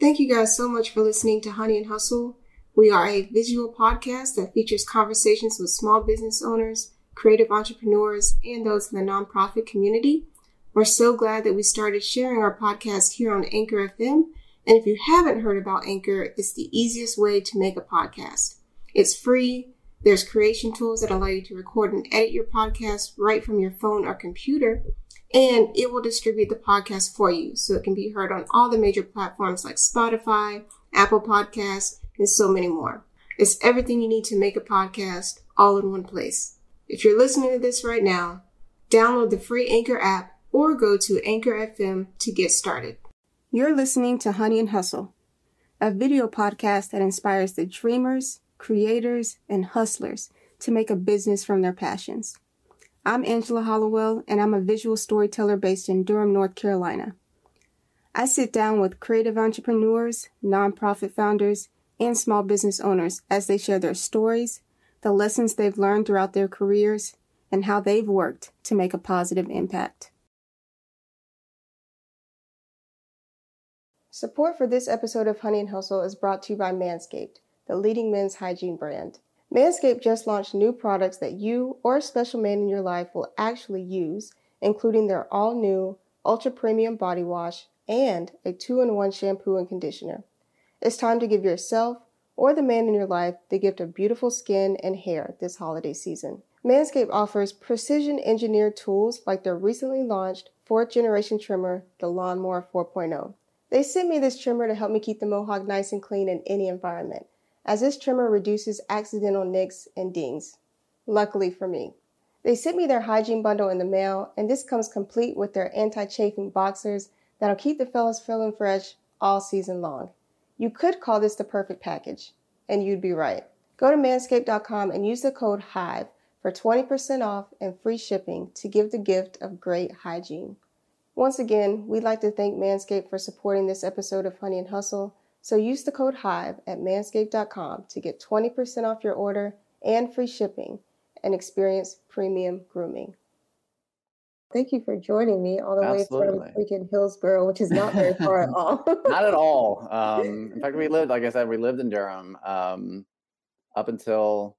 Thank you guys so much for listening to Honey and Hustle. We are a visual podcast that features conversations with small business owners, creative entrepreneurs, and those in the nonprofit community. We're so glad that we started sharing our podcast here on Anchor FM. And if you haven't heard about Anchor, it's the easiest way to make a podcast. It's free. There's creation tools that allow you to record and edit your podcast right from your phone or computer and it will distribute the podcast for you so it can be heard on all the major platforms like Spotify, Apple Podcasts, and so many more. It's everything you need to make a podcast all in one place. If you're listening to this right now, download the free Anchor app or go to Anchor FM to get started. You're listening to Honey and Hustle, a video podcast that inspires the dreamers, creators, and hustlers to make a business from their passions. I'm Angela Hollowell, and I'm a visual storyteller based in Durham, North Carolina. I sit down with creative entrepreneurs, nonprofit founders, and small business owners as they share their stories, the lessons they've learned throughout their careers, and how they've worked to make a positive impact. Support for this episode of Honey and Hustle is brought to you by Manscaped, the leading men's hygiene brand. Manscaped just launched new products that you or a special man in your life will actually use, including their all new ultra premium body wash and a two in one shampoo and conditioner. It's time to give yourself or the man in your life the gift of beautiful skin and hair this holiday season. Manscaped offers precision engineered tools like their recently launched fourth generation trimmer, the Lawnmower 4.0. They sent me this trimmer to help me keep the mohawk nice and clean in any environment as this trimmer reduces accidental nicks and dings. Luckily for me. They sent me their hygiene bundle in the mail, and this comes complete with their anti chafing boxers that'll keep the fellas feeling fresh all season long. You could call this the perfect package, and you'd be right. Go to manscaped.com and use the code HIVE for 20% off and free shipping to give the gift of great hygiene. Once again, we'd like to thank Manscaped for supporting this episode of Honey and Hustle. So use the code HIVE at manscaped.com to get 20% off your order and free shipping and experience premium grooming. Thank you for joining me all the Absolutely. way from freaking Hillsborough, which is not very far at all. not at all. Um, in fact, we lived, like I said, we lived in Durham um, up until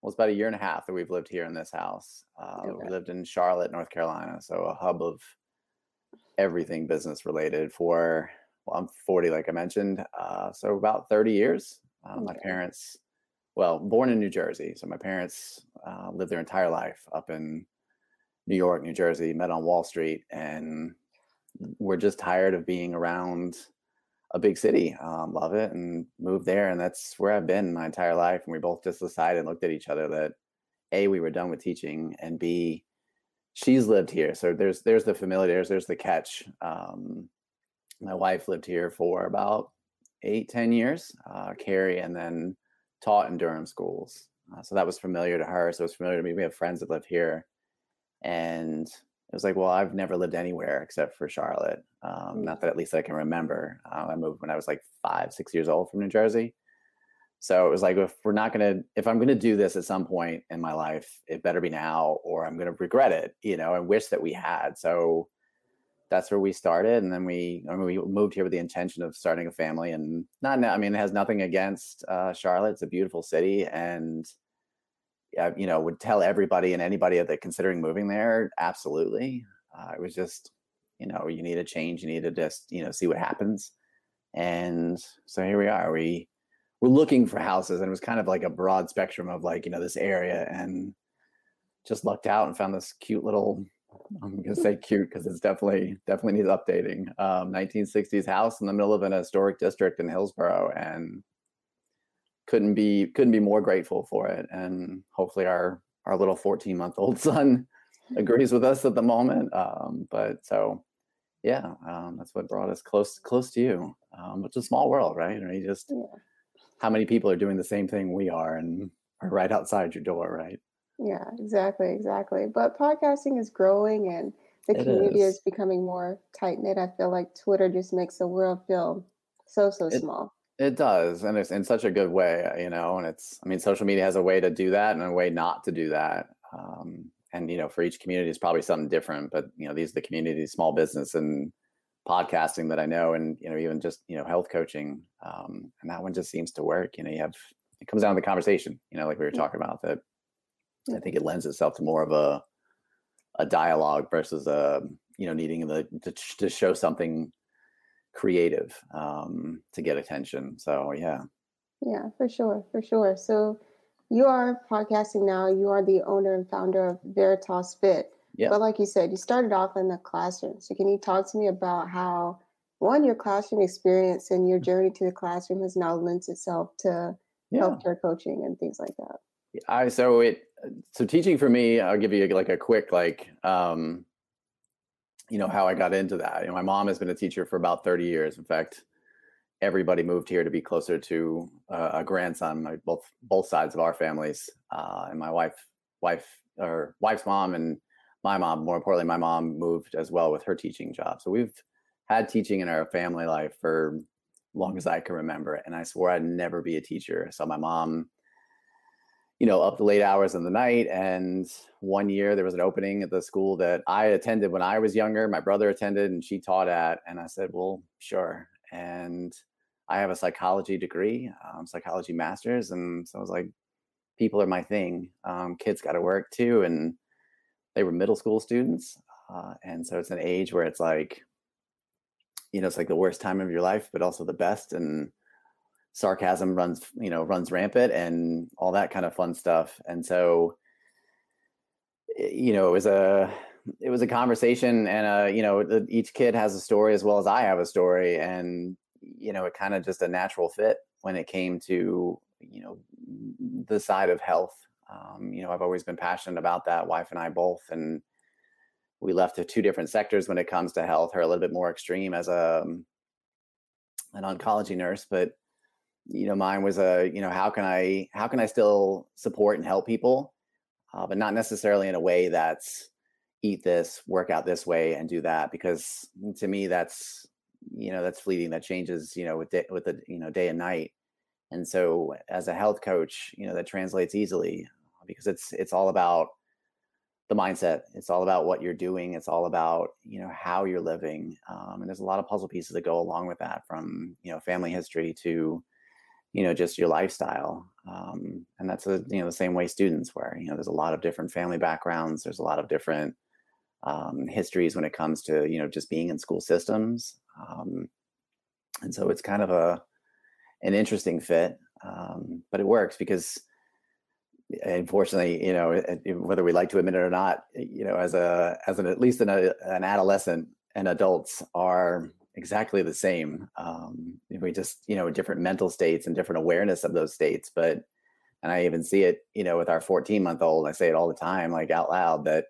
well, it's about a year and a half that we've lived here in this house. Uh, okay. We lived in Charlotte, North Carolina, so a hub of everything business related for well, I'm 40, like I mentioned. Uh, so about 30 years. Uh, okay. My parents, well, born in New Jersey. So my parents uh, lived their entire life up in New York, New Jersey, met on Wall Street, and we're just tired of being around a big city. Um, love it and moved there. And that's where I've been my entire life. And we both just decided, and looked at each other that A, we were done with teaching, and B, she's lived here. So there's there's the familiar, there's, there's the catch. Um, my wife lived here for about eight, ten years, uh, Carrie, and then taught in Durham schools. Uh, so that was familiar to her. So it was familiar to me. We have friends that live here. And it was like, well, I've never lived anywhere except for Charlotte. Um, mm. Not that at least I can remember. Uh, I moved when I was like five, six years old from New Jersey. So it was like, if we're not going to, if I'm going to do this at some point in my life, it better be now or I'm going to regret it, you know, and wish that we had. So that's where we started, and then we I mean, we moved here with the intention of starting a family. And not, I mean, it has nothing against uh, Charlotte. It's a beautiful city, and yeah, you know, would tell everybody and anybody that considering moving there, absolutely. Uh, it was just, you know, you need a change. You need to just, you know, see what happens. And so here we are. We we're looking for houses, and it was kind of like a broad spectrum of like, you know, this area, and just lucked out and found this cute little I'm gonna say cute because it's definitely definitely needs updating. Um, 1960s house in the middle of an historic district in Hillsborough, and couldn't be couldn't be more grateful for it. And hopefully our our little 14 month old son agrees with us at the moment. Um, but so yeah, um, that's what brought us close close to you. Um, it's a small world, right? I mean, just yeah. how many people are doing the same thing we are and are right outside your door, right? Yeah, exactly, exactly. But podcasting is growing and the it community is. is. becoming more tight knit. I feel like Twitter just makes the world feel so so it, small. It does, and it's in such a good way, you know. And it's, I mean, social media has a way to do that and a way not to do that. Um, and you know, for each community, it's probably something different. But you know, these are the communities, small business, and podcasting that I know, and you know, even just you know, health coaching, um, and that one just seems to work. You know, you have it comes down to the conversation. You know, like we were talking about that. I think it lends itself to more of a a dialogue versus a you know needing the to, to show something creative um, to get attention. So yeah. Yeah, for sure, for sure. So you are podcasting now. You are the owner and founder of Veritas Fit. Yeah. But like you said, you started off in the classroom. So can you talk to me about how one your classroom experience and your mm. journey to the classroom has now lent itself to yeah. healthcare coaching and things like that? I so it so teaching for me, I'll give you like a quick like um you know how I got into that. You know, my mom has been a teacher for about 30 years. In fact, everybody moved here to be closer to uh, a grandson. My, both both sides of our families, uh, and my wife, wife or wife's mom, and my mom. More importantly, my mom moved as well with her teaching job. So we've had teaching in our family life for long as I can remember. And I swore I'd never be a teacher. So my mom you know, up to late hours in the night. And one year there was an opening at the school that I attended when I was younger. My brother attended and she taught at. And I said, well, sure. And I have a psychology degree, um, psychology master's. And so I was like, people are my thing. Um, kids got to work too. And they were middle school students. Uh, and so it's an age where it's like, you know, it's like the worst time of your life, but also the best. And sarcasm runs you know runs rampant and all that kind of fun stuff. And so eh, you know it was a it was a conversation and uh you know each kid has a story as well as i have a story. And you know it kind of just a natural fit when it came to you know the side of health. Um, you know i've always been passionate about that wife and i both. And we left to two different sectors when it comes to health. Her a little bit more extreme as a um, an oncology nurse but you know mine was a you know how can i how can i still support and help people? Uh, but not necessarily in a way that's eat this work out this way and do that because to me that's you know that's fleeting that changes you know with day, with the you know day and night. And so as a health coach you know that translates easily because it's it's all about the mindset. It's all about what you're doing. It's all about you know how you're living. Um, and there's a lot of puzzle pieces that go along with that from you know family history to you know just your lifestyle um, and that's a you know the same way students were you know there's a lot of different family backgrounds there's a lot of different um, histories when it comes to you know just being in school systems um, and so it's kind of a an interesting fit um, but it works because unfortunately you know whether we like to admit it or not you know as a as an at least an, an adolescent and adults are exactly the same. Um, we just, you know, different mental states and different awareness of those states. But, and I even see it, you know, with our 14 month old, I say it all the time, like out loud, that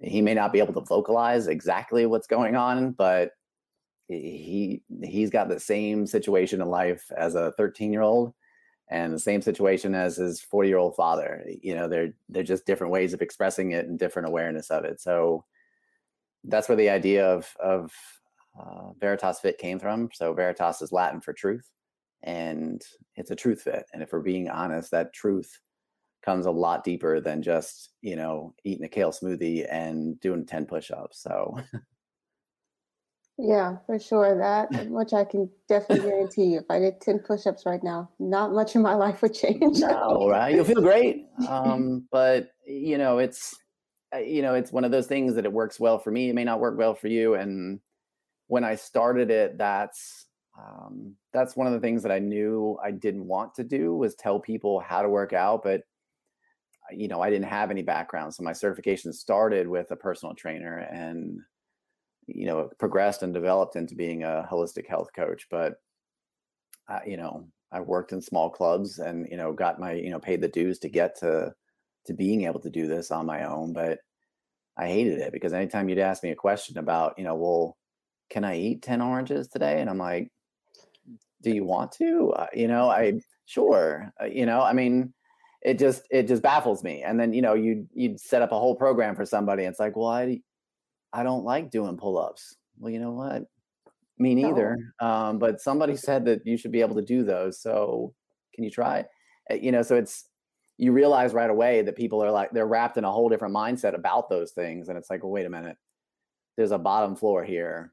he may not be able to vocalize exactly what's going on, but he he's got the same situation in life as a 13 year old and the same situation as his 40 year old father you know they're they're just different ways of expressing it and different awareness of it so that's where the idea of of uh, Veritas Fit came from. So Veritas is Latin for truth, and it's a truth fit. And if we're being honest, that truth comes a lot deeper than just you know eating a kale smoothie and doing 10 push-ups so yeah for sure that much i can definitely guarantee you if i did 10 push-ups right now not much in my life would change no right you'll feel great um, but you know it's uh, you know it's one of those things that it works well for me it may not work well for you and when I started it, that's um, that's one of the things that I knew I didn't want to do was tell people how to work out, but uh, you know I didn't have any background, so my certification started with a personal trainer and you know progressed and developed into being a holistic health coach. But uh, you know I worked in small clubs and you know got my you know paid the dues to get to to being able to do this on my own, but I hated it because anytime you'd ask me a question about you know well can I eat 10 oranges today? And I'm like, do you want to? Uh, you know, I, sure. Uh, you know, I mean, it just, it just baffles me. And then, you know, you, you'd set up a whole program for somebody. it's like, well, I, I don't like doing pull-ups. Well, you know what? Me neither. No. Um, but somebody said that you should be able to do those. So can you try? Uh, you know, so it's, you realize right away that people are like, they're wrapped in a whole different mindset about those things. And it's like, well, wait a minute. There's a bottom floor here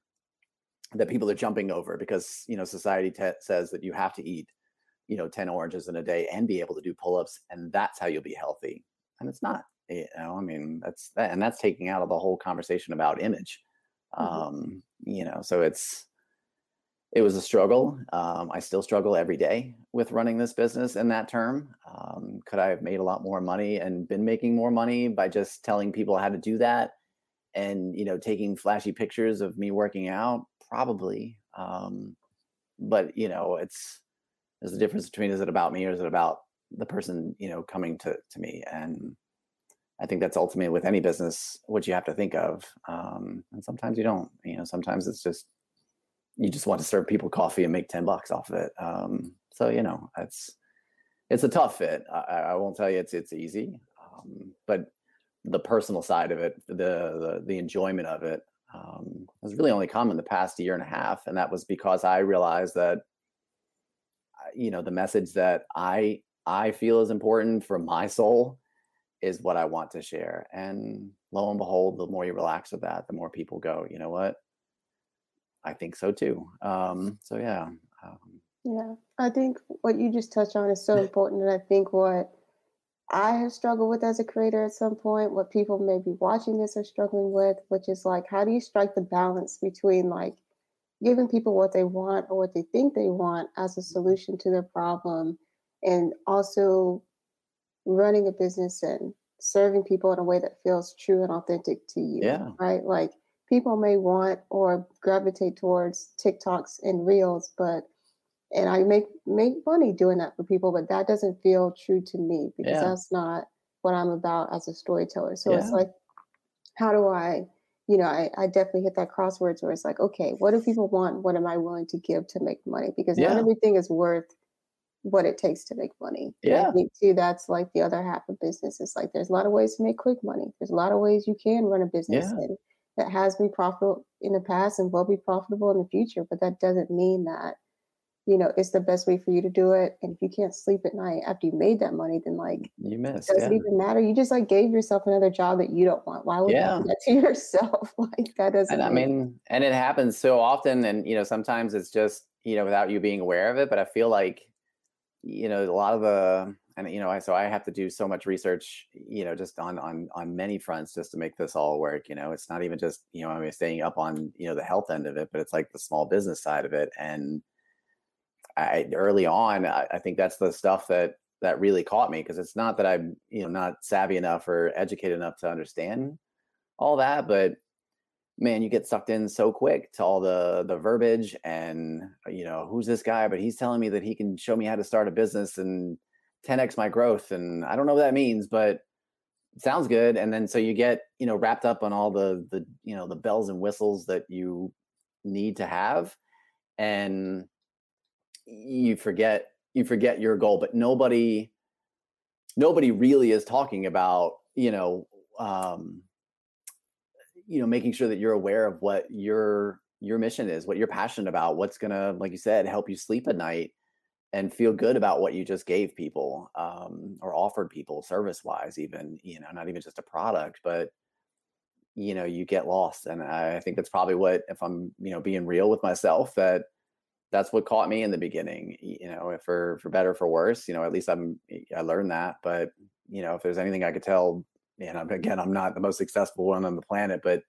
that people are jumping over because you know society te- says that you have to eat you know 10 oranges in a day and be able to do pull-ups and that's how you'll be healthy. And it's not you know i mean that's that and that's taking out of the whole conversation about image. Mm-hmm. um you know so it's it was a struggle. Um, i still struggle every day with running this business in that term. Um, could i have made a lot more money and been making more money by just telling people how to do that? And you know taking flashy pictures of me working out probably. Um, but you know, it's there's a difference between is it about me or is it about the person you know coming to to me and I think that's ultimately with any business what you have to think of. Um, and sometimes you don't. You know, sometimes it's just you just want to serve people coffee and make ten bucks off of it. Um, so you know, it's it's a tough fit. I, I won't tell you it's it's easy, um, but the personal side of it, the the the enjoyment of it, um, has really only come in the past year and a half, and that was because I realized that you know the message that I I feel is important for my soul is what I want to share. And lo and behold, the more you relax with that, the more people go, you know what? I think so too. Um, so yeah. Um, yeah, I think what you just touched on is so important, and I think what I have struggled with as a creator at some point, what people may be watching this are struggling with, which is like, how do you strike the balance between like giving people what they want or what they think they want as a mm-hmm. solution to their problem and also running a business and serving people in a way that feels true and authentic to you. Yeah. Right. Like people may want or gravitate towards TikToks and reels, but and I make make money doing that for people, but that doesn't feel true to me because yeah. that's not what I'm about as a storyteller. So yeah. it's like, how do I, you know, I, I definitely hit that crosswords where it's like, okay, what do people want? What am I willing to give to make money? Because yeah. not everything is worth what it takes to make money. Yeah. I think too that's like the other half of business. It's like there's a lot of ways to make quick money. There's a lot of ways you can run a business that has been profitable in the past and will be profitable in the future, but that doesn't mean that you know it's the best way for you to do it and if you can't sleep at night after you made that money then like you missed It does yeah. it even matter you just like gave yourself another job that you don't want why would yeah. you do that to yourself like that doesn't and i mean and it happens so often and you know sometimes it's just you know without you being aware of it but i feel like you know a lot of the and you know I, so i have to do so much research you know just on on on many fronts just to make this all work you know it's not even just you know i mean staying up on you know the health end of it but it's like the small business side of it and I, early on, I, I think that's the stuff that that really caught me because it's not that I'm you know not savvy enough or educated enough to understand all that, but man, you get sucked in so quick to all the the verbiage and you know who's this guy, but he's telling me that he can show me how to start a business and 10x my growth, and I don't know what that means, but sounds good. And then so you get you know wrapped up on all the the you know the bells and whistles that you need to have, and you forget you forget your goal but nobody nobody really is talking about you know um you know making sure that you're aware of what your your mission is what you're passionate about what's gonna like you said help you sleep at night and feel good about what you just gave people um, or offered people service wise even you know not even just a product but you know you get lost. And i think that's probably what if i'm you know being real with myself that that's what caught me in the beginning you know for for better for worse you know at least i'm i learned that but you know if there's anything i could tell and again i'm not the most successful one on the planet but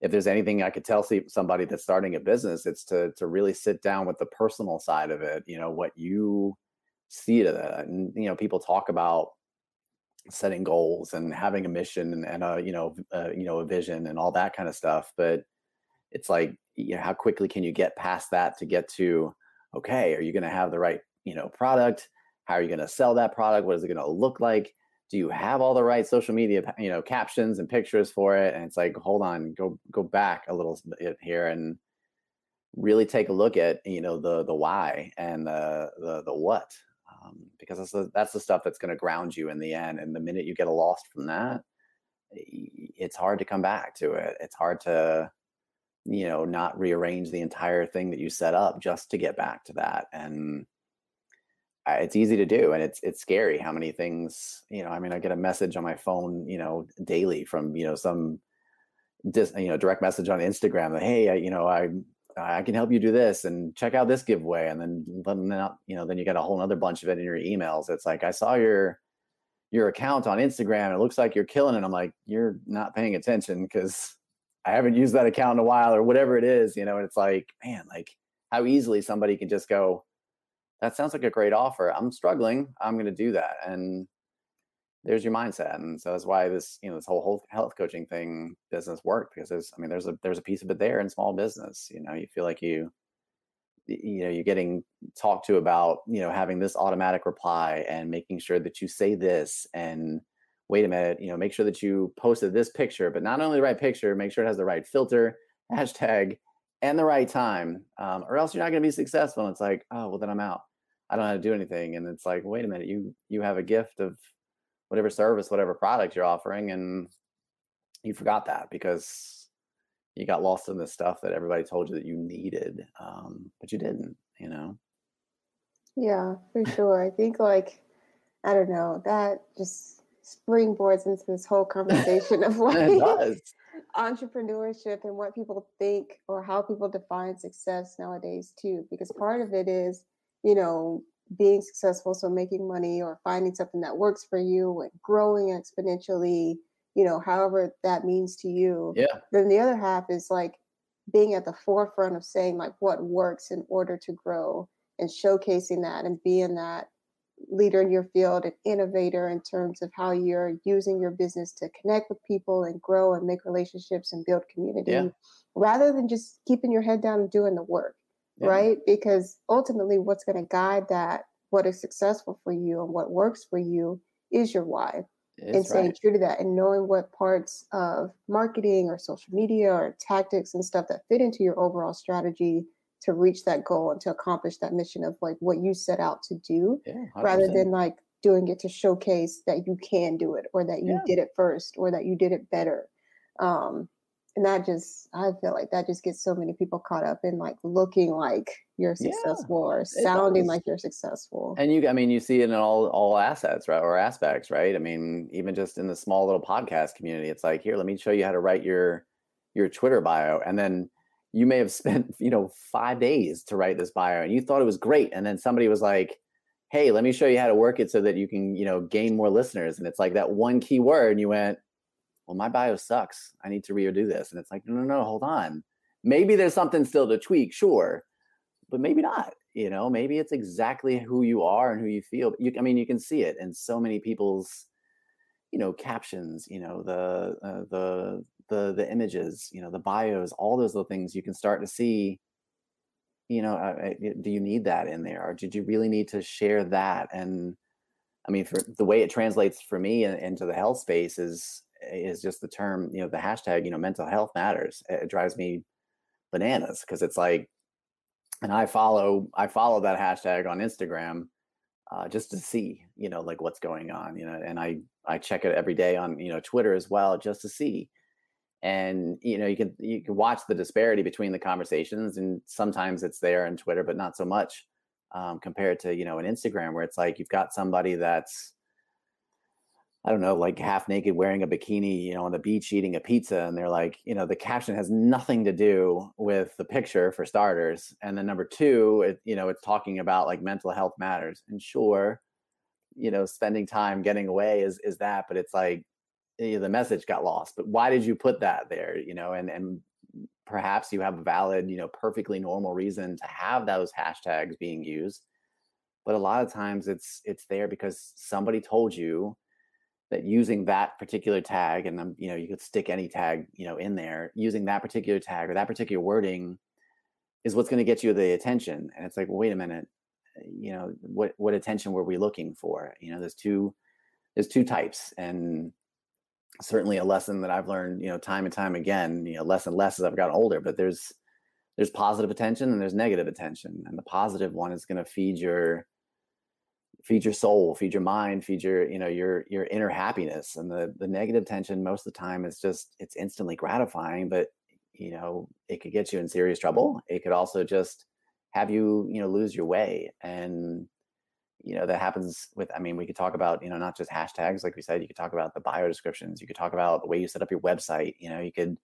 if there's anything i could tell somebody that's starting a business it's to to really sit down with the personal side of it you know what you see to that and you know people talk about setting goals and having a mission and, and a you know uh, you know a vision and all that kind of stuff but it's like you know, how quickly can you get past that to get to okay are you going to have the right you know product? How are you going to sell that product? What is it going to look like? Do you have all the right social media you know captions and pictures for it? And it's like hold on go go back a little bit here and really take a look at you know the the why and the the the what. Um, because that's the, that's the stuff that's going to ground you in the end and the minute you get lost from that it's hard to come back to it. It's hard to you know not rearrange the entire thing that you set up just to get back to that and it's easy to do and it's it's scary how many things you know i mean i get a message on my phone you know daily from you know some dis, you know direct message on instagram that hey I, you know i i can help you do this and check out this giveaway and then then you know then you get a whole other bunch of it in your emails. It's like i saw your your account on instagram it looks like you're killing it i'm like you're not paying attention because i haven't used that account in a while or whatever it is you know and it's like man like how easily somebody can just go that sounds like a great offer. I'm struggling. I'm going to do that. And there's your mindset. And so that's why this, you know, this whole health coaching thing business worked because there's, I mean, there's a, there's a piece of it there in small business. You know, you feel like you, you know, you're getting talked to about, you know, having this automatic reply and making sure that you say this and wait a minute, you know, make sure that you posted this picture, but not only the right picture, make sure it has the right filter, hashtag, and the right time, um, or else you're not going to be successful. And it's like, oh, well, then I'm out. I don't know how to do anything. And it's like, wait a minute, you you have a gift of whatever service, whatever product you're offering, and you forgot that because you got lost in this stuff that everybody told you that you needed, um, but you didn't. You know. Yeah, for sure. I think like I don't know that just springboards into this whole conversation of like entrepreneurship and what people think or how people define success nowadays too because part of it is you know, being successful, so making money or finding something that works for you and growing exponentially, you know, however that means to you. Yeah. Then the other half is like being at the forefront of saying like what works in order to grow and showcasing that and being that leader in your field, an innovator in terms of how you're using your business to connect with people and grow and make relationships and build community yeah. rather than just keeping your head down and doing the work yeah. right? Because ultimately, what's going to guide that, what is successful for you and what works for you, is your why. and staying right. true to that and knowing what parts of marketing or social media or tactics and stuff that fit into your overall strategy to reach that goal and to accomplish that mission of like what you set out to do yeah, rather than like doing it to showcase that you can do it or that you yeah. did it first or that you did it better. Um and that just i feel like that just gets so many people caught up in like looking like you're successful yeah, or sounding like you're successful. And you i mean you see it in all all assets right or aspects right? I mean even just in the small little podcast community it's like here let me show you how to write your your twitter bio and then you may have spent you know five days to write this bio and you thought it was great and then somebody was like hey let me show you how to work it so that you can you know gain more listeners and it's like that one key word and you went well, my bio sucks. I need to redo this. And it's like, no, no, no, hold on. Maybe there's something still to tweak, sure, but maybe not. You know, maybe it's exactly who you are and who you feel. You, I mean, you can see it in so many people's, you know, captions. You know, the uh, the the the images. You know, the bios. All those little things you can start to see. You know, uh, do you need that in there, or did you really need to share that? And I mean, for the way it translates for me into the health space is is just the term, you know, the hashtag, you know, mental health matters. It drives me bananas because it's like, and I follow, I follow that hashtag on Instagram uh, just to see, you know, like what's going on, you know, and I, I check it every day on, you know, Twitter as well, just to see. And, you know, you can, you can watch the disparity between the conversations and sometimes it's there on Twitter, but not so much um, compared to, you know, an Instagram where it's like, you've got somebody that's, I don't know, like half naked wearing a bikini, you know, on the beach eating a pizza. And they're like, you know, the caption has nothing to do with the picture for starters. And then number two, it, you know, it's talking about like mental health matters. And sure, you know, spending time getting away is is that, but it's like Eh, the message got lost. But why did you put that there? You know, and and perhaps you have a valid, you know, perfectly normal reason to have those hashtags being used. But a lot of times it's it's there because somebody told you that using that particular tag and then you know you could stick any tag you know in there using that particular tag or that particular wording is what's going to get you the attention and it's like well, wait a minute eh, you know what what attention were we looking for you know there's two there's two types and certainly a lesson that i've learned you know time and time again you know less and less as i've gotten older but there's there's positive attention and there's negative attention and the positive one is going to feed your feed your soul feed your mind feed your you know your your inner happiness and the the negative tension most of the time is just it's instantly gratifying but you know it could get you in serious trouble. It could also just have you you know lose your way and you know that happens with i mean we could talk about you know not just hashtags like we said you could talk about the bio descriptions you could talk about the way you set up your website you know you could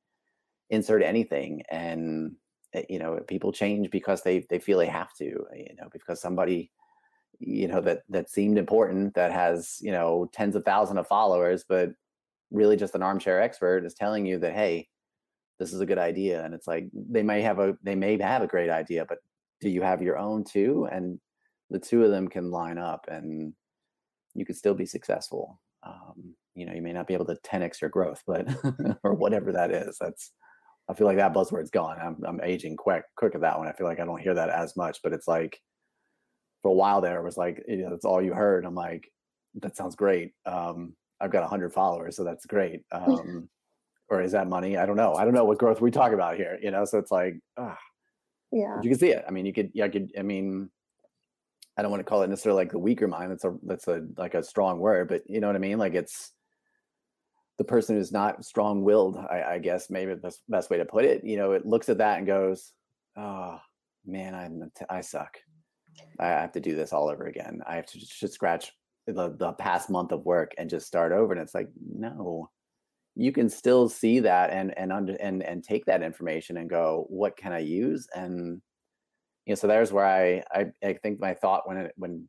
insert anything and eh, you know people change because they they feel they have to you know because somebody you know that that seemed important that has you know tens of thousands of followers but really just an armchair expert is telling you that hey this is a good idea. And it's like they may have a they may have a great idea but do you have your own too? And the two of them can line up and you could still be successful um, you know you may not be able to 10x your growth but or whatever that is that's i feel like that buzzword's gone. I'm, I'm aging quick quick at that one i feel like i don't hear that as much but it's like for a while there it was like you know that's all you heard i'm like that sounds great um, i've got 100 followers so that's great um, or is that money? I don't know i don't know what growth we talk about here you know so it's like uh, yeah. you can see it i mean you could yeah I could i mean I don't want to call it necessarily like the weaker mind. That's a that's a like a strong word, but you know what I mean. Like it's the person who's not strong willed. I, I, guess maybe the best way to put it. You know, it looks at that and goes, "Oh man, I'm I suck. I have to do this all over again. I have to just scratch the the past month of work and just start over." And it's like, no, you can still see that and and under and and take that information and go, "What can I use?" and you know, so there's where I, I, I think my thought when it, when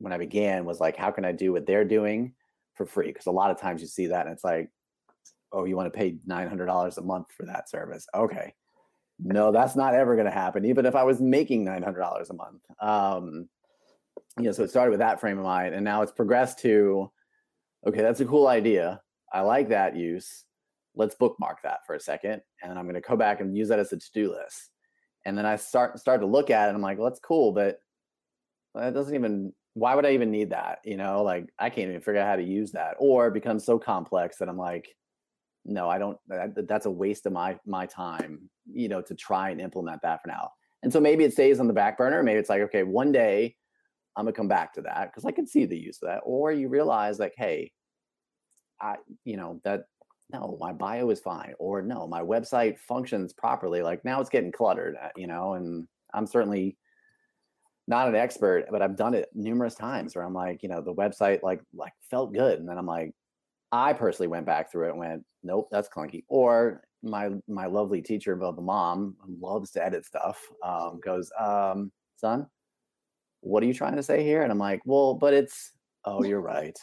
when I began was like, how can I do what they're doing for free? Because a lot of times you see that and it's like, oh, you want to pay nine hundred dollars a month for that service? Okay, no, that's not ever going to happen. Even if I was making nine hundred dollars a month, um, you know. So it started with that frame of mind, and now it's progressed to, okay, that's a cool idea. I like that use. Let's bookmark that for a second, and I'm going to go back and use that as a to-do list and then I start start to look at it. I'm like, well, that's cool, but that doesn't even. Why would I even need that? You know, like I can't even figure out how to use that, or it becomes so complex that I'm like, no, I don't. That, that's a waste of my my time. You know, to try and implement that for now. And so maybe it stays on the back burner. Maybe it's like, okay, one day I'm gonna come back to that because I can see the use of that. Or you realize like, hey, I, you know, that no, my bio is fine, or no, my website functions properly. Like now it's getting cluttered, uh, you know, and I'm certainly not an expert, but I've done it numerous times where I'm like, you know, the website like like felt good, and then I'm like, I personally went back through it and went, nope, that's clunky. Or my my lovely teacher, above the mom, loves to edit stuff, um, goes, um, son, what are you trying to say here? And I'm like, well, but it's oh, you're right.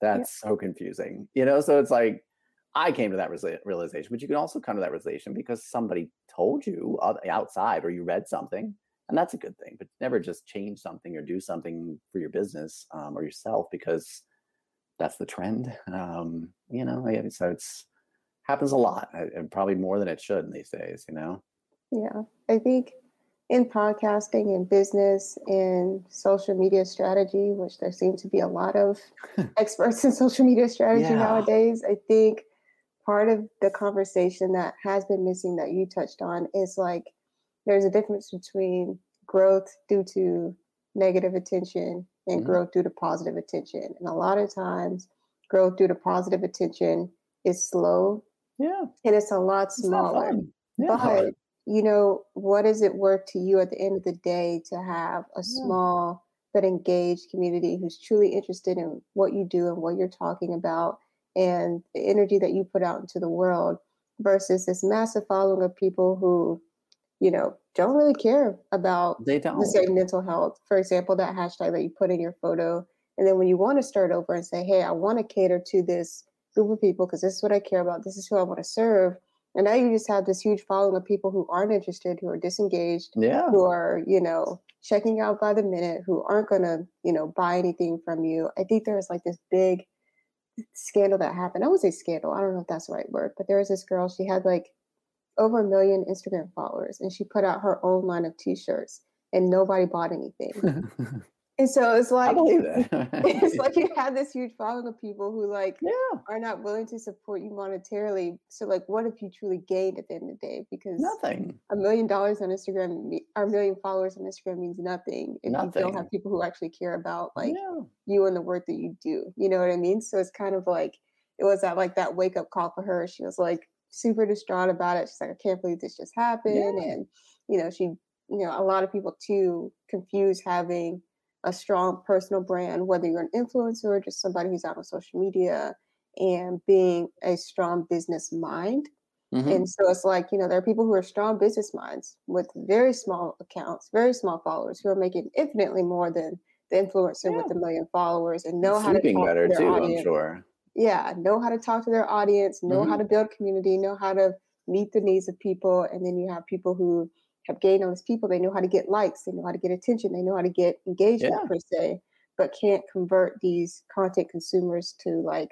That's yeah. so confusing, you know. So it's like I came to that realization, but you can also come to that realization because somebody told you outside or you read something, and that's a good thing. But never just change something or do something for your business um, or yourself because that's the trend. Um, you know, so it's happens a lot, and probably more than it should these days. You know. Yeah, I think in podcasting and business and social media strategy, which there seem to be a lot of experts in social media strategy yeah. nowadays, I think part of the conversation that has been missing that you touched on is like there's a difference between growth due to negative attention and mm-hmm. growth due to positive attention. And a lot of times, growth due to positive attention is slow. Yeah. And it's a lot smaller. Yeah. But, you know, what is it worth to you at the end of the day to have a yeah. small but engaged community who's truly interested in what you do and what you're talking about and the energy that you put out into the world versus this massive following of people who you know don't really care about they don't. the same mental health. For example that hashtag that you put in your photo and then when you want to start over and say hey i want to cater to this group of people because this is what i care about this is who i want to serve and now you just have this huge following of people who aren't interested who are disengaged yeah. who are you know checking out by the minute who aren't going to you know buy anything from you. I think there's like this big scandal that happened. I would say scandal. I don't know if that's the right word, but there was this girl. She had like over a million Instagram followers, and she put out her own line of T-shirts, and nobody bought anything. And so it's like I believe that. it's like you have this huge following of people who like yeah. are not willing to support you monetarily. So like what if you truly gained at the end of the day? Because nothing. A million dollars on Instagram or a million followers on Instagram means nothing if nothing. you don't have people who actually care about like yeah. you and the work that you do. You know what I mean? So it's kind of like it was that like that wake up call for her. She was like super distraught about it. She's like, I can't believe this just happened. Yeah. And you know, she you know, a lot of people too confuse having a strong personal brand, whether you're an influencer or just somebody who's out on social media, and being a strong business mind. Mm-hmm. And so it's like, you know, there are people who are strong business minds with very small accounts, very small followers who are making infinitely more than the influencer yeah. with a million followers and know how to talk better to their too, audience. I'm sure. Yeah, know how to talk to their audience, know mm-hmm. how to build community, know how to meet the needs of people. And then you have people who have gained on these people. They know how to get likes, they know how to get attention, they know how to get engagement yeah. per se, but can't convert these content consumers to like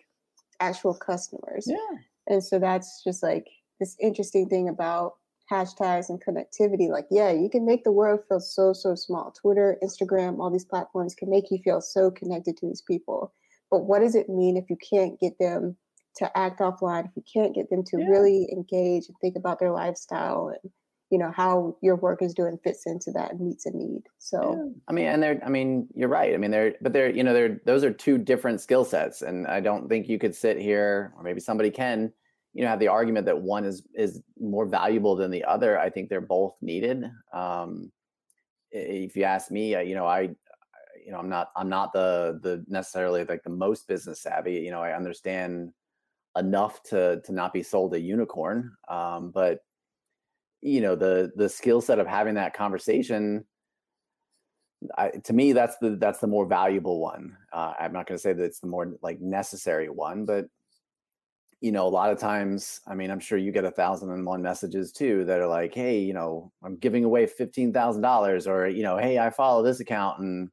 actual customers. Yeah. And so that's just like this interesting thing about hashtags and connectivity. Like, yeah, you can make the world feel so, so small. Twitter, Instagram, all these platforms can make you feel so connected to these people. But what does it mean if you can't get them to act offline, if you can't get them to yeah. really engage and think about their lifestyle and you know how your work is doing fits into that and meets a need. So yeah. i mean and they're i mean you're right. I mean they're but they're you know they're those are two different skill sets. And i don't think you could sit here or maybe somebody can you know have the argument that one is is more valuable than the other. I think they're both needed. Um if you ask me you know i you know i'm not i'm not the the necessarily like the most business savvy. You know i understand enough to to not be sold a unicorn. Um but you know the the skill set of having that conversation I, to me that's the that's the more valuable one. Uh, i'm not going to say that it's the more like necessary one but you know a lot of times i mean i'm sure you get a thousand and one messages too that are like hey you know i'm giving away $15000 or you know hey i follow this account and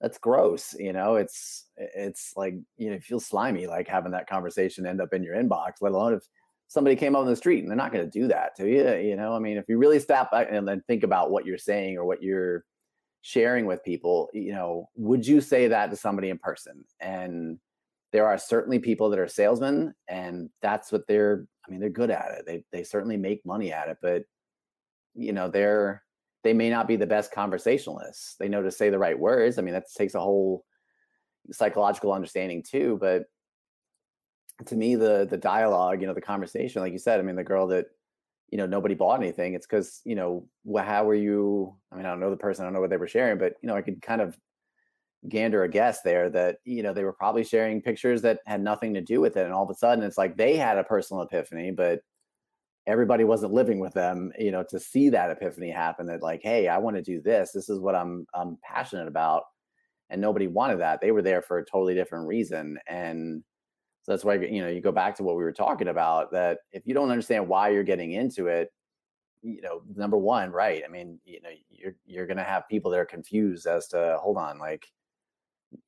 that's gross you know? It's it's like you know it feels slimy like having that conversation end up in your inbox let alone if somebody came out on the street and they're not going to do that to you you know? I mean if you really stop back and then think about what you're saying or what you're sharing with people you know would you say that to somebody in person? And there are certainly people that are salesmen and that's what they're i mean they're good at it. They they certainly make money at it but you know they're they may not be the best conversationalists. They know to say the right words. I mean that takes a whole psychological understanding too but to me the the dialogue you know the conversation like you said i mean the girl that you know nobody bought anything it's because you know how were you i mean i don't know the person i don't know what they were sharing but you know i could kind of gander a guess there that you know they were probably sharing pictures that had nothing to do with it and all of a sudden it's like they had a personal epiphany but everybody wasn't living with them you know to see that epiphany happen that like hey i want to do this this is what i'm i'm passionate about and nobody wanted that they were there for a totally different reason and so that's why you know you go back to what we were talking about that if you don't understand why you're getting into it, you know, number one, right? I mean, you know, you're you're gonna have people that are confused as to hold on, like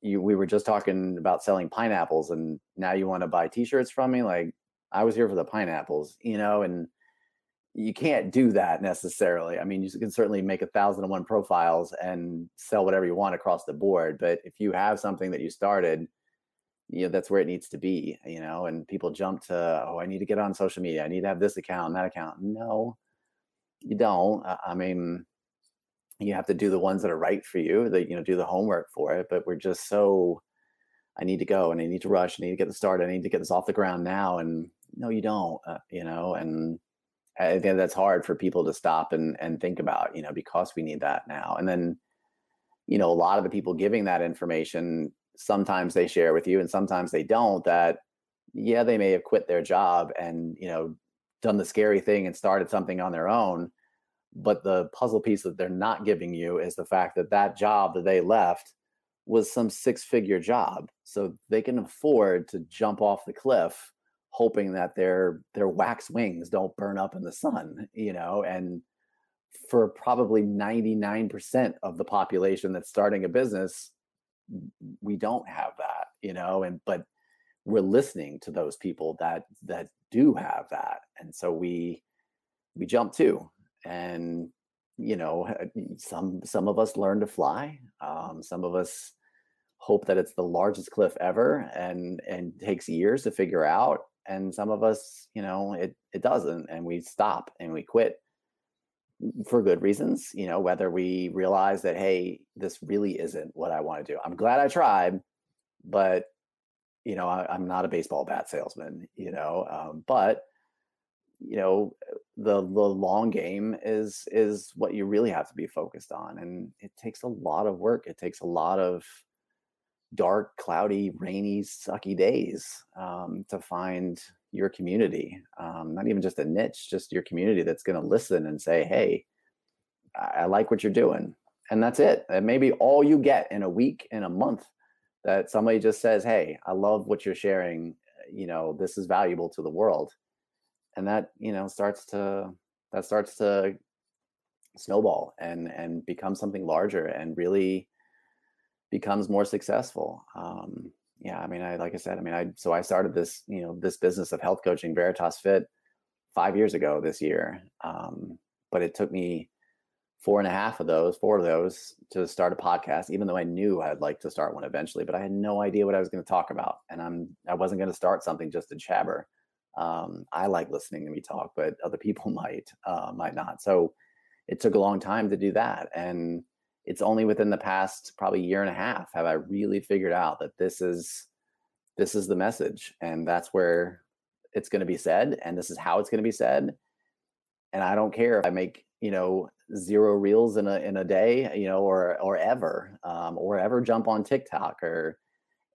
you we were just talking about selling pineapples and now you want to buy t-shirts from me like i was here for the pineapples you know and you can't do that necessarily i mean you can certainly make a thousand and one profiles and sell whatever you want across the board but if you have something that you started you know that's where it needs to be you know and people jump to oh i need to get on social media. I need to have this account and that account. No you don't. I mean you have to do the ones that are right for you that you know do the homework for it but we're just so i need to go and i need to rush i need to get the start i need to get this off the ground now and no you don't uh, you know and i think that's hard for people to stop and and think about you know because we need that now and then you know a lot of the people giving that information sometimes they share with you and sometimes they don't that yeah they may have quit their job and you know done the scary thing and started something on their own but the puzzle piece that they're not giving you is the fact that that job that they left was some six figure job so they can afford to jump off the cliff hoping that their their wax wings don't burn up in the sun you know and for probably 99% of the population that's starting a business we don't have that you know and but we're listening to those people that that do have that and so we we jump too and you know, some some of us learn to fly. Um, some of us hope that it's the largest cliff ever and and takes years to figure out. And some of us, you know, it it doesn't, and we stop and we quit for good reasons. You know, whether we realize that hey, this really isn't what I want to do. I'm glad I tried, but you know, I, am not a baseball bat salesman. You know, um, but you know the the long game is is what you really have to be focused on and it takes a lot of work it takes a lot of dark cloudy rainy sucky days um, to find your community um, not even just a niche just your community that's going to listen and say hey I, I like what you're doing and that's it and maybe all you get in a week in a month that somebody just says hey i love what you're sharing you know this is valuable to the world and that you know starts to that starts to snowball and and become something larger and really becomes more successful um yeah i mean i like i said i mean i so i started this you know this business of health coaching veritas fit five years ago this year um but it took me four and a half of those four of those to start a podcast even though i knew i'd like to start one eventually but i had no idea what i was going to talk about and i'm i wasn't going to start something just to jabber um, I like listening to me talk, but other people might uh, might not. So it took a long time to do that, and it's only within the past probably year and a half have I really figured out that this is this is the message, and that's where it's going to be said, and this is how it's going to be said. And I don't care if I make you know zero reels in a in a day, you know, or or ever, um, or ever jump on TikTok or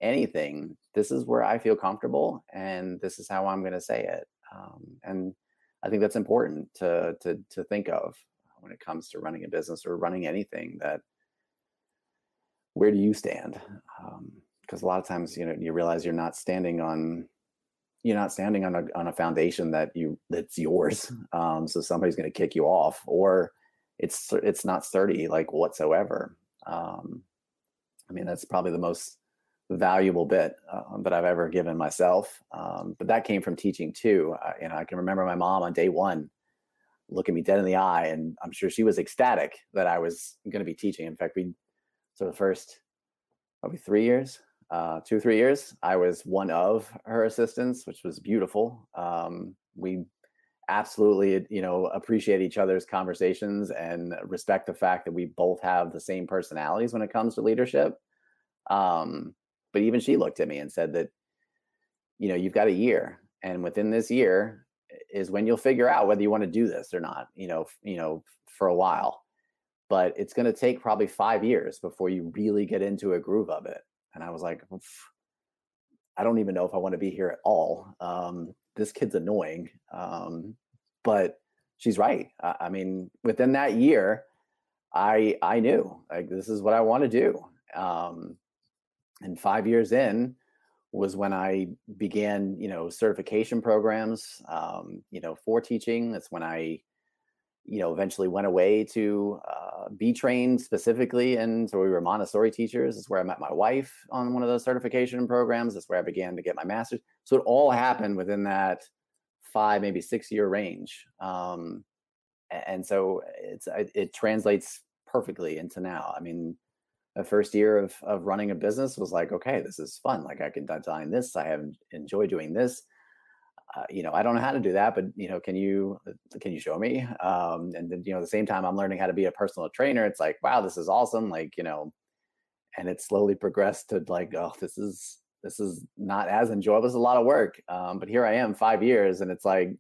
anything, this is where I feel comfortable, and this is how I'm going to say it. Um, and I think that's important to to to think of when it comes to running a business or running anything. That where do you stand? Because um, a lot of times, you know, you realize you're not standing on you're not standing on a on a foundation that you that's yours. Um, so somebody's going to kick you off, or it's it's not sturdy like whatsoever. Um, I mean, that's probably the most valuable bit uh, that I've ever given myself. Um, but that came from teaching too. I, you know, I can remember my mom on day one looking me dead in the eye, and I'm sure she was ecstatic that I was going to be teaching. In fact, we so the first probably three years, uh, two three years, I was one of her assistants, which was beautiful. Um, we absolutely you know appreciate each other's conversations and respect the fact that we both have the same personalities when it comes to leadership um, but even she looked at me and said that, you know, you've got a year, and within this year is when you'll figure out whether you want to do this or not. You know, you know, for a while, but it's going to take probably five years before you really get into a groove of it. And I was like, I don't even know if I want to be here at all. Um, this kid's annoying, um, but she's right. I, I mean, within that year, I I knew like this is what I want to do. Um, and five years in was when I began, you know, certification programs, um, you know, for teaching. That's when I, you know, eventually went away to uh, be trained specifically. And so we were Montessori teachers. That's where I met my wife on one of those certification programs. That's where I began to get my master's. So it all happened within that five, maybe six year range. Um, and so it's it, it translates perfectly into now. I mean, the first year of of running a business was like, okay, this is fun. Like I can design this. I have enjoyed doing this. Uh, you know, I don't know how to do that, but you know, can you uh, can you show me? Um, and then you know, at the same time, I'm learning how to be a personal trainer. It's like, wow, this is awesome. Like you know, and it slowly progressed to like, oh, this is this is not as enjoyable. It's a lot of work. Um, but here I am, five years, and it's like,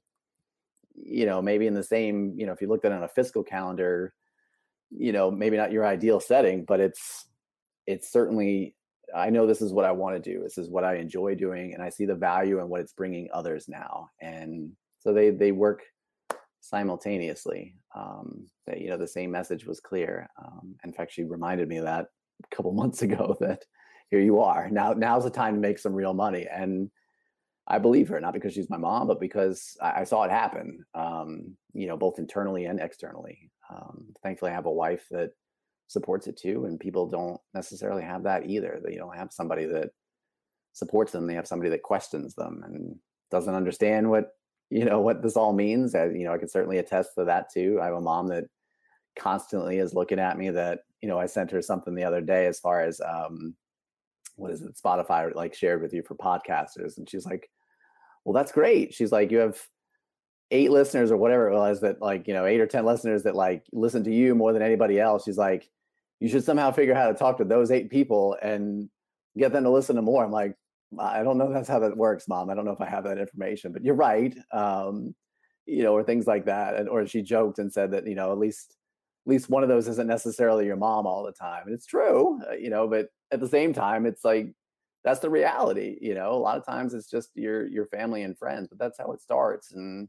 you know, maybe in the same, you know, if you looked at it on a fiscal calendar, you know maybe not your ideal setting but it's it's certainly i know this is what i want to do this is what i enjoy doing and i see the value in what it's bringing others now and so they they work simultaneously um that you know the same message was clear um in fact she reminded me of that a couple months ago that here you are now now's the time to make some real money and I believe her, not because she's my mom, but because I, I saw it happen, um, you know, both internally and externally. Um, thankfully, I have a wife that supports it too, and people don't necessarily have that either. They don't have somebody that supports them. They have somebody that questions them and doesn't understand what you know what this all means. I, you know, I can certainly attest to that too. I have a mom that constantly is looking at me that you know I sent her something the other day as far as um, what is it Spotify like shared with you for podcasters, and she's like, well, that's great. She's like, you have eight listeners or whatever it was that like you know eight or ten listeners that like listen to you more than anybody else. She's like, you should somehow figure out how to talk to those eight people and get them to listen to more. I'm like, I don't know that's how that works, mom. I don't know if I have that information, but you're right. Um, you know, or things like that. And, or she joked and said that, you know, at least, at least one of those isn't necessarily your mom all the time. And it's true, uh, you know, but at the same time, it's like, that's the reality, you know, a lot of times it's just your, your family and friends, but that's how it starts. And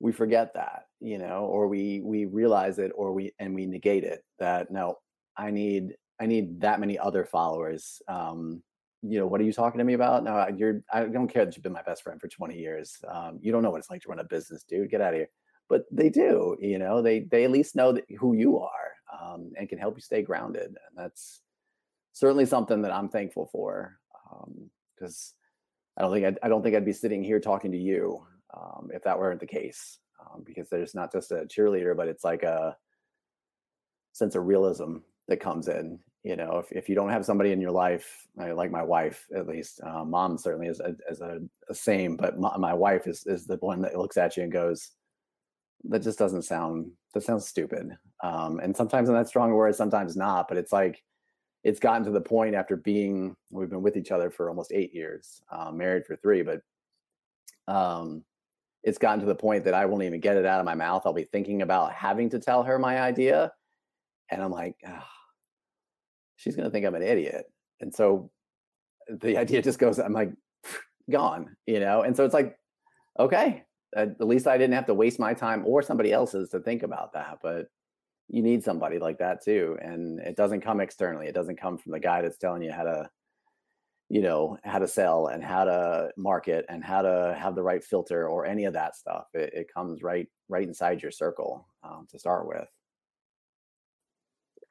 we forget that, you know, or we, we realize it or we, and we negate it that no, I need, I need that many other followers. Um, you know, what are you talking to me about? No, you're, I don't care that you've been my best friend for 20 years. Um, you don't know what it's like to run a business, dude. Get out of here. But they do, you know, they, they at least know who you are um, and can help you stay grounded. And that's certainly something that I'm thankful for. because um, I don't think I'd, I don't think I'd be sitting here talking to you um, if that weren't the case. Um, because there's not just a cheerleader, but it's like a sense of realism that comes in you know if, if you don't have somebody in your life like my wife at least uh, mom certainly is a, is a, a same but my, my, wife is, is the one that looks at you and goes that just doesn't sound that sounds stupid um, and sometimes in that strong word sometimes not but it's like it's gotten to the point after being we've been with each other for almost eight years uh, married for three but um, it's gotten to the point that i won't even get it out of my mouth i'll be thinking about having to tell her my idea and i'm like oh, she's going to think I'm an idiot. And so the idea just goes, I'm like, gone, you know? And so it's like, okay, at least I didn't have to waste my time or somebody else's to think about that. But you need somebody like that too. And it doesn't come externally. It doesn't come from the guy that's telling you how to, you know, how to sell and how to market and how to have the right filter or any of that stuff. It, it comes right, right inside your circle um, to start with.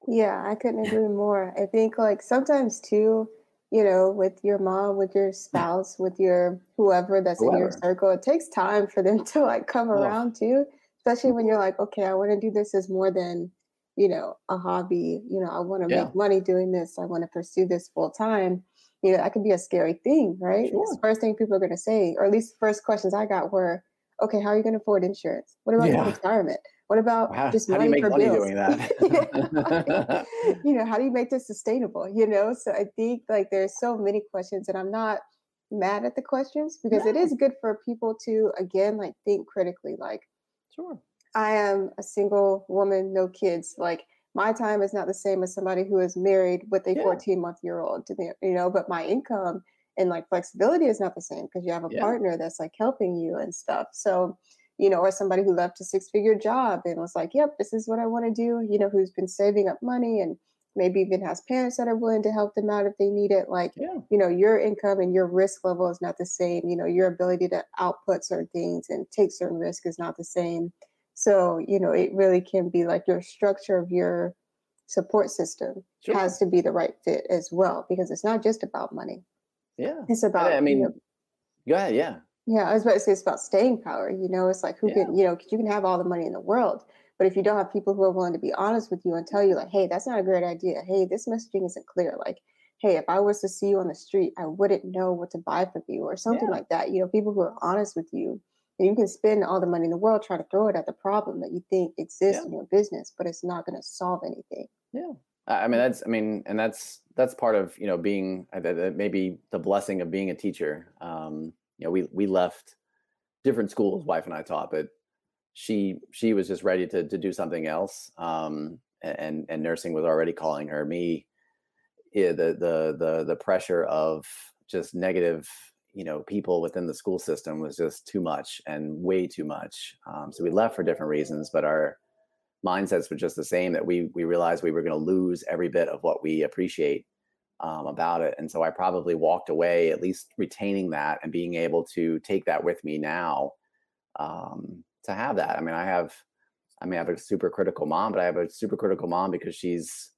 Yeah, I couldn't agree more. I think like sometimes too, you know, with your mom, with your spouse, with your whoever that's in your circle, it takes time for them to like come Oh, around too. Especially when you're like, okay, I want to do this as more than, you know, a hobby. You know, I want to yeah, make money doing this. I want to pursue this full time. You know, that could be a scary thing, right? It's the first thing people are going to say, or at least first questions I got were, okay, how are you going to afford insurance? What about your Yeah. retirement? What about how, just how money for money bills? doing that? you know, how do you make this sustainable? You know, so I think like there's so many questions, and I'm not mad at the questions because it is good for people to again like think critically. Like, sure, I am a single woman, no kids. Like my time is not the same as somebody who is married with a yeah. 14 month year old. You know, but my income and like flexibility is not the same because you have a yeah. partner that's like helping you and stuff. So you know, or somebody who left a six figure job and was like, yep, this is what I want to do, you know, who's been saving up money and maybe even has parents that are willing to help them out if they need it. Like, yeah. you know, your income and your risk level is not the same. You know, your ability to output certain things and take certain risk is not the same. So, you know, it really can be like your structure of your support system sure. has to be the right fit as well, because it's not just about money. Yeah. It's about, I mean, you know, go ahead. Yeah. Yeah, I was about to say it's about staying power. You know, it's like who yeah. can, you know, you can have all the money in the world, but if you don't have people who are willing to be honest with you and tell you, like, hey, that's not a great idea. Hey, this messaging isn't clear. Like, hey, if I was to see you on the street, I wouldn't know what to buy from you or something yeah. like that. You know, people who are honest with you. And you can spend all the money in the world trying to throw it at the problem that you think exists yeah. in your business, but it's not going to solve anything. Yeah. I mean, that's, I mean, and that's, that's part of, you know, being uh, maybe the blessing of being a teacher. Um, you know, we we left different schools, wife and I taught, but she she was just ready to to do something else. Um, and and nursing was already calling her. Me, yeah, the the the the pressure of just negative you know people within the school system was just too much and way too much um, so we left for different reasons but our mindsets were just the same that we we realized we were going to lose every bit of what we appreciate um, about it. And so I probably walked away, at least retaining that and being able to take that with me now um, to have that. I mean, I have, I mean, I have a super critical mom, but I have a super critical mom because she's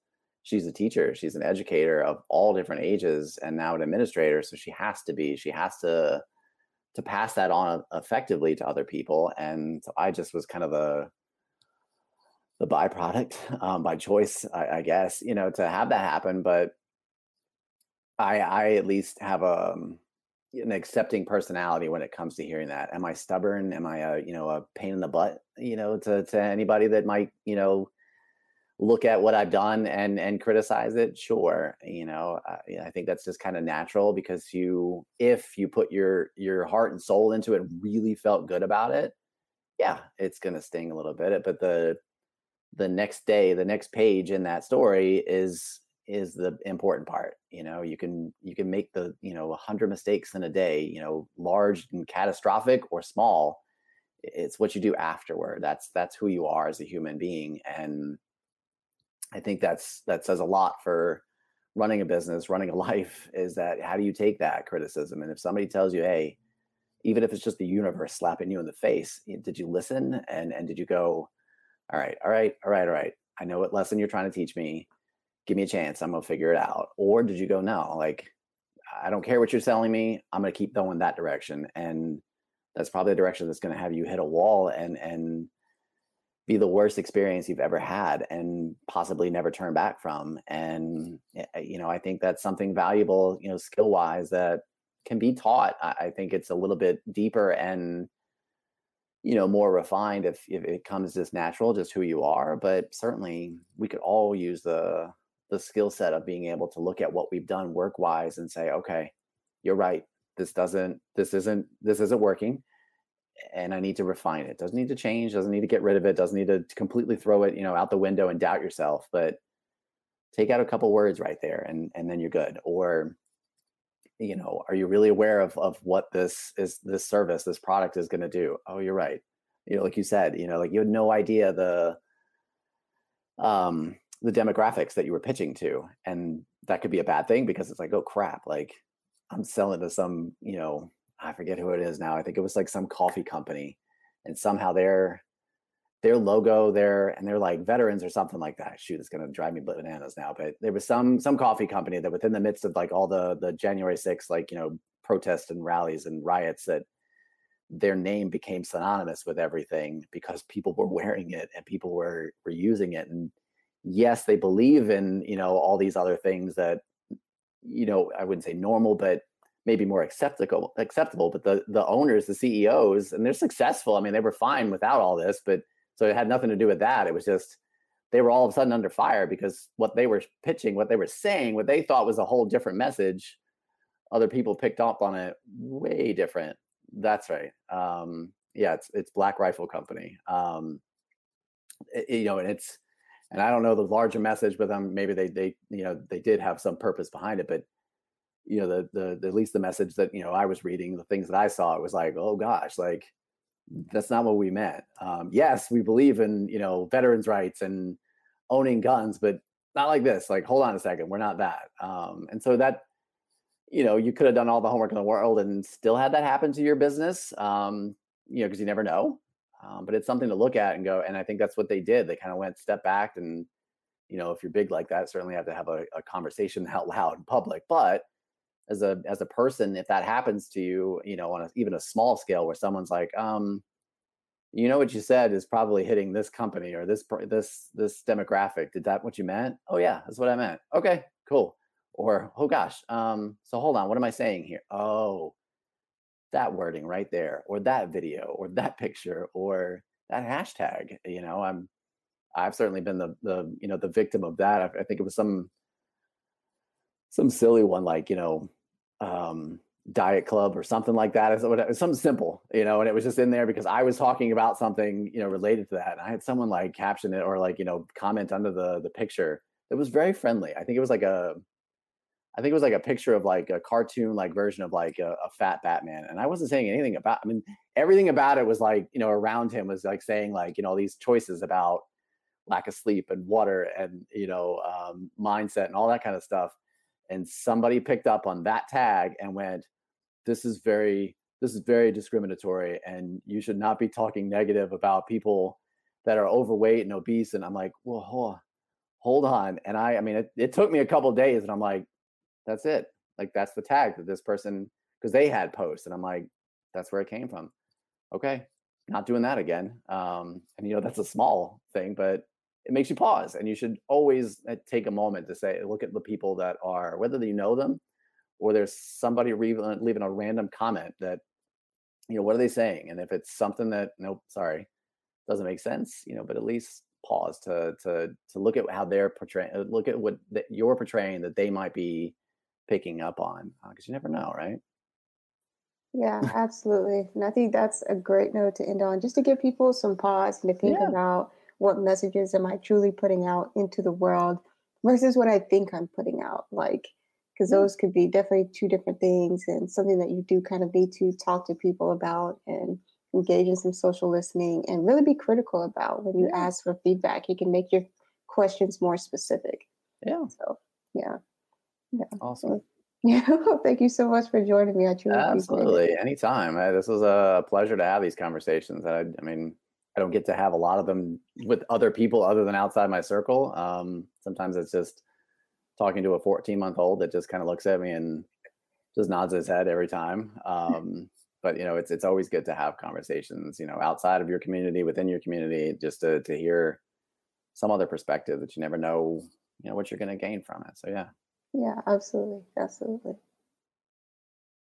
she's a teacher, she's an educator of all different ages, and now an administrator. So she has to be, she has to to pass that on effectively to other people. And so I just was kind of a the byproduct um, by choice, I, I, guess, you know, to have that happen. But I, I at least have a, um, an accepting personality when it comes to hearing that. Am I stubborn? Am I a, you know, a pain in the butt, you know, to, to anybody that might, you know, look at what I've done and and criticize it, sure. You know, I, I think that's just kind of natural because you, if you put your your heart and soul into it, really felt good about it, yeah, it's gonna sting a little bit. But the the next day, the next page in that story is is the important part. You know, you can you can make the you know a hundred mistakes in a day. You know, large and catastrophic or small. It's what you do afterward. That's that's who you are as a human being, and I think that's that says a lot for running a business, running a life. Is that how do you take that criticism? And if somebody tells you, "Hey," even if it's just the universe slapping you in the face, did you listen and and did you go, "All right, all right, all right, all right. I know what lesson you're trying to teach me. Give me a chance. I'm gonna figure it out." Or did you go, "No, like I don't care what you're selling me. I'm gonna keep going that direction." And that's probably the direction that's gonna have you hit a wall and and be the worst experience you've ever had and possibly never turn back from and eh, eh, you know i think that's something valuable you know skill wise that can be taught i think it's a little bit deeper and you know more refined if, if it comes just natural just who you are but certainly we could all use the the skill set of being able to look at what we've done work wise and say okay you're right this doesn't this isn't this isn't working and I need to refine it. Doesn't need to change, doesn't need to get rid of it, doesn't need to completely throw it, you know, out the window and doubt yourself, but take out a couple words right there and and then you're good. Or you know, are you really aware of of what this is this service, this product is going to do? Oh, you're right. You know, like you said, you know, like you had no idea the um the demographics that you were pitching to and that could be a bad thing because it's like, oh crap, like I'm selling to some, you know, I forget who it is now. I think it was like some coffee company, and somehow their their logo there and they're like veterans or something like that. Shoot, it's gonna drive me bananas now. But there was some some coffee company that within the midst of like all the the January 6th like you know protests and rallies and riots that their name became synonymous with everything because people were wearing it and people were were using it and yes they believe in you know all these other things that you know i wouldn't say normal but maybe more acceptable acceptable but the the owners the ceos and they're successful. I mean they were fine without all this but so it had nothing to do with that. It was just they were all of a sudden under fire because what they were pitching what they were saying what they thought was a whole different message other people picked up on it way different. That's right. Um yeah it's it's black rifle company. Um it, you know and it's and i don't know the larger message but them maybe they they you know they did have some purpose behind it but you know the, the, the at least the message that you know I was reading the things that I saw it was like oh gosh like that's not what we meant. Um, yes we believe in you know veterans rights and owning guns but not like this like hold on a second we're not that. Um, and so that you know you could have done all the homework in the world and still had that happen to your business um, you know because you never know um, but it's something to look at and go and I think that's what they did. They kind of went step back and you know if you're big like that certainly have to have a, a conversation out loud in public but as a as a person if that happens to you you know on a, even a small scale where someone's like um you know what you said is probably hitting this company or this this this demographic. Did that what you meant? Oh yeah that's what i meant. Okay cool. Or oh gosh um so hold on what am i saying here? Oh that wording right there or that video or that picture or that hashtag you know i'm i've certainly been the the you know the victim of that i, I think it was some some silly one like you know um, diet club or something like that. Something simple, you know, and it was just in there because I was talking about something, you know, related to that. And I had someone like caption it or like, you know, comment under the the picture. It was very friendly. I think it was like a I think it was like a picture of like a cartoon like version of like a, a, fat Batman. And I wasn't saying anything about I mean, everything about it was like, you know, around him was like saying like, you know, these choices about lack of sleep and water and, you know, um, mindset and all that kind of stuff and somebody picked up on that tag and went this is very this is very discriminatory and you should not be talking negative about people that are overweight and obese and i'm like well hold on, and i i mean it, it took me a couple days and i'm like that's it. Like that's the tag that this person because they had posts and i'm like that's where it came from. Okay not doing that again. Um and you know that's a small thing but it makes you pause and you should always uh, take a moment to say look at the people that are whether you know them or there's somebody leaving a random comment that you know what are they saying? And if it's something that nope sorry doesn't make sense you know but at least pause to to to look at how they're portraying uh, look at what you're portraying that they might be picking up on because uh, you never know right yeah absolutely and i think that's a great note to end on just to give people some pause and to think yeah. about what messages am i truly putting out into the world versus what i think i'm putting out like because mm. those could be definitely two different things and something that you do kind of need to talk to people about and engage in some social listening and really be critical about when you yeah. ask for feedback you can make your questions more specific yeah so yeah yeah. Awesome. Yeah thank you so much for joining me. I truly absolutely. Anytime. I, this was a pleasure to have these conversations. I, I mean i don't get to have a lot of them with other people other than outside my circle. Um, sometimes it's just talking to a 14 month old that just kind of looks at me and just nods his head every time. Um, but you know, it's it's always good to have conversations, you know, outside of your community, within your community, just to to hear some other perspective that you never know, you know, what you're going to gain from it. So yeah. Yeah, absolutely, absolutely.